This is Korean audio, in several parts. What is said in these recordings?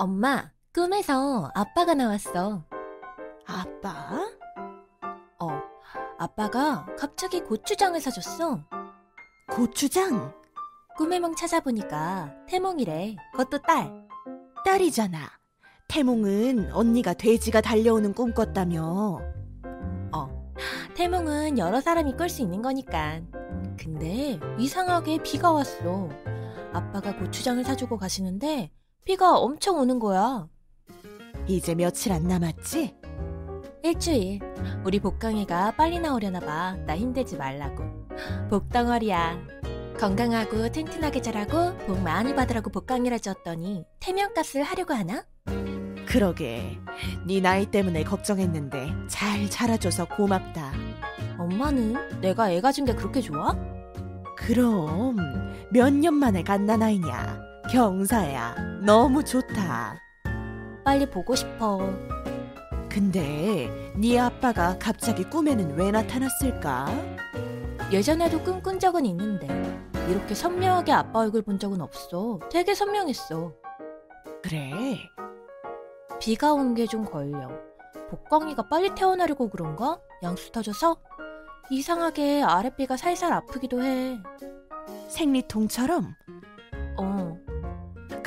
엄마, 꿈에서 아빠가 나왔어. 아빠? 어, 아빠가 갑자기 고추장을 사줬어. 고추장? 꿈의 몽 찾아보니까 태몽이래. 그것도 딸. 딸이잖아. 태몽은 언니가 돼지가 달려오는 꿈 꿨다며. 어, 태몽은 여러 사람이 꿀 수 있는 거니까. 근데 이상하게 비가 왔어. 아빠가 고추장을 사주고 가시는데 비가 엄청 오는 거야. 이제 며칠 안 남았지? 일주일. 우리 복강이가 빨리 나오려나 봐. 나 힘들지 말라고. 복덩어리야. 건강하고 튼튼하게 자라고 복 많이 받으라고 복강이라 줬더니 태명값을 하려고 하나? 그러게. 네 나이 때문에 걱정했는데 잘 자라줘서 고맙다. 엄마는 내가 애 가진 게 그렇게 좋아? 그럼 몇 년 만에 갓난 아이냐. 경사야. 너무 좋다. 빨리 보고 싶어. 근데 네 아빠가 갑자기 꿈에는 왜 나타났을까? 예전에도 꿈꾼 적은 있는데 이렇게 선명하게 아빠 얼굴 본 적은 없어. 되게 선명했어. 그래. 비가 온 게 좀 걸려. 복광이가 빨리 태어나려고 그런가? 양수 터져서? 이상하게 아랫배가 살살 아프기도 해. 생리통처럼?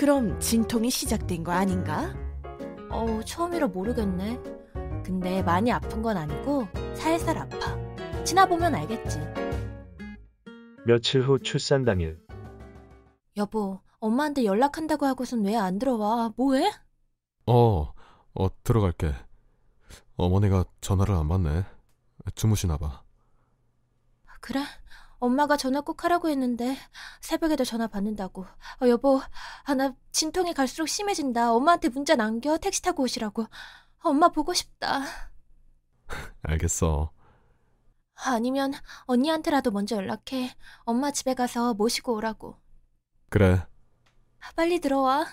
어, 그럼 진통이 시작된 거 아닌가? 어, 처음이라 모르겠네. 근데 많이 아픈 건 아니고 살살 아파. 지나보면 알겠지. 며칠 후 출산 당일 여보, 엄마한테 연락한다고 하고선 왜 안 들어와? 뭐해? 어, 어, 들어갈게. 어머니가 전화를 안 받네. 주무시나 봐. 그래? 엄마가 전화 꼭 하라고 했는데 새벽에도 전화 받는다고. 어, 여보, 아, 나 진통이 갈수록 심해진다. 엄마한테 문자 남겨 택시 타고 오시라고. 아, 엄마 보고 싶다. 알겠어. 아니면 언니한테라도 먼저 연락해. 엄마 집에 가서 모시고 오라고. 그래. 아, 빨리 들어와.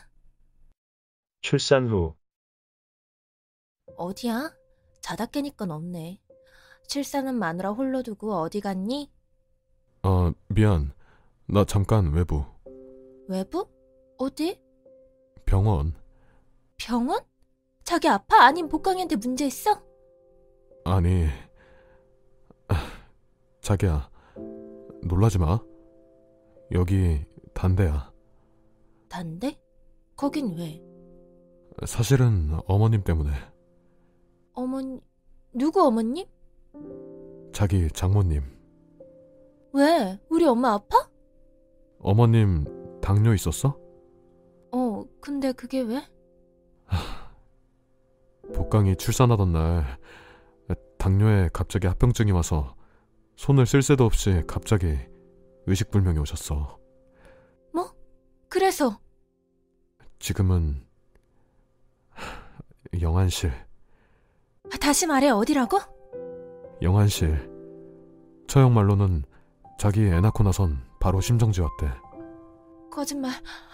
출산 후 어디야? 자다 깨니까 없네. 출산은 마누라 홀로 두고 어디 갔니? 어, 미안. 나 잠깐 외부. 외부? 어디? 병원. 병원? 자기 아파? 아님 복강이한테 문제 있어? 아니. 아, 자기야. 놀라지 마. 여기 단대야. 단데? 거긴 왜? 사실은 어머님 때문에. 어머니, 누구 어머님? 자기 장모님. 왜? 우리 엄마 아파? 어머님 당뇨 있었어? 어, 근데 그게 왜? 복강이 출산하던 날 당뇨에 갑자기 합병증이 와서 손을 쓸 새도 없이 갑자기 의식불명이 오셨어. 그래서 지금은 영안실, 아, 다시 말해 어디라고? 영안실. 처형 말로는 자기 애 낳고 나선 바로 심정지 왔대. 거짓말.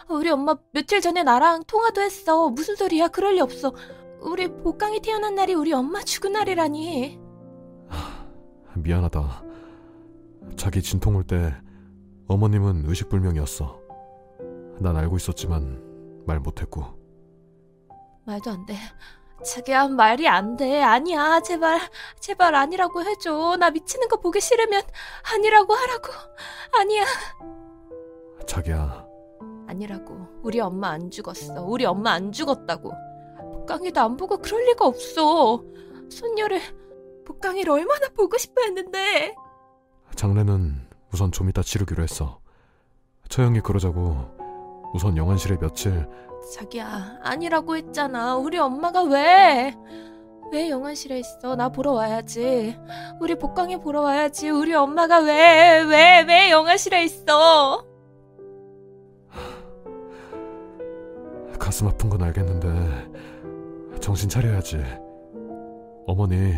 우리 엄마 며칠 전에 나랑 통화도 했어. 무슨 소리야? 그럴 리 없어. 우리 복강이 태어난 날이 우리 엄마 죽은 날이라니. 미안하다. 자기 진통 올 때 어머님은 의식불명이었어. 난 알고 있었지만 말 못했고. 말도 안 돼. 자기야 말이 안 돼. 아니야. 제발 제발 아니라고 해줘. 나 미치는 거 보기 싫으면 아니라고 하라고. 아니야. 자기야, 아니라고. 우리 엄마 안 죽었어. 우리 엄마 안 죽었다고. 복강이도 안 보고 그럴 리가 없어. 손녀를 복강이를 얼마나 보고 싶어 했는데. 장례는 우선 좀 이따 치르기로 했어. 처형이 그러자고 우선 영안실에 며칠 자기야 아니라고 했잖아. 우리 엄마가 왜? 왜 영안실에 있어? 나 보러 와야지. 우리 복강이 보러 와야지. 우리 엄마가 왜? 왜? 왜 영안실에 있어? 가슴 아픈 건 알겠는데 정신 차려야지. 어머니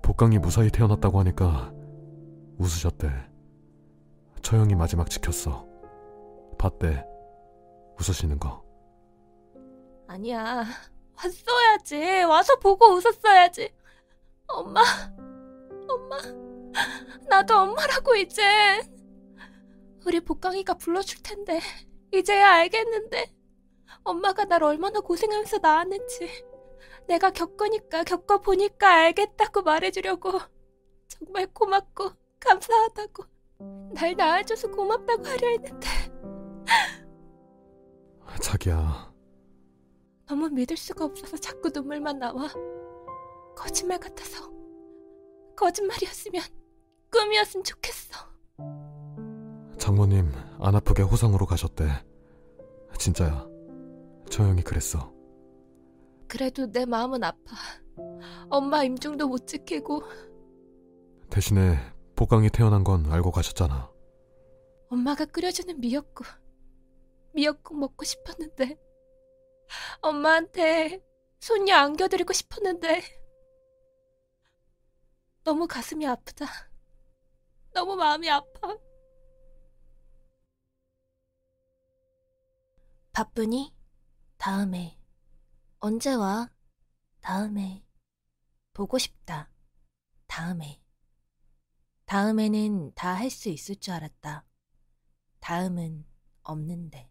복강이 무사히 태어났다고 하니까 웃으셨대. 처형이 마지막 지켰어. 봤대. 웃으시는 거. 아니야. 왔어야지. 와서 보고 웃었어야지. 엄마. 엄마. 나도 엄마라고 이제. 우리 복강이가 불러줄 텐데. 이제야 알겠는데. 엄마가 날 얼마나 고생하면서 낳았는지 내가 겪으니까 겪어보니까 알겠다고 말해주려고 정말 고맙고 감사하다고 날 낳아줘서 고맙다고 하려 했는데 자기야, 너무 믿을 수가 없어서 자꾸 눈물만 나와 거짓말 같아서 거짓말이었으면 꿈이었으면 좋겠어 장모님 안 아프게 호상으로 가셨대. 진짜야. 저 형이 그랬어. 그래도 내 마음은 아파 엄마 임종도 못 지키고 대신에 복강이 태어난 건 알고 가셨잖아. 엄마가 끓여주는 미역국 미역국 먹고 싶었는데 엄마한테 손녀 안겨드리고 싶었는데 너무 가슴이 아프다. 너무 마음이 아파. 바쁘니? 다음에. 언제 와? 다음에. 보고 싶다. 다음에. 다음에는 다 할 수 있을 줄 알았다. 다음은 없는데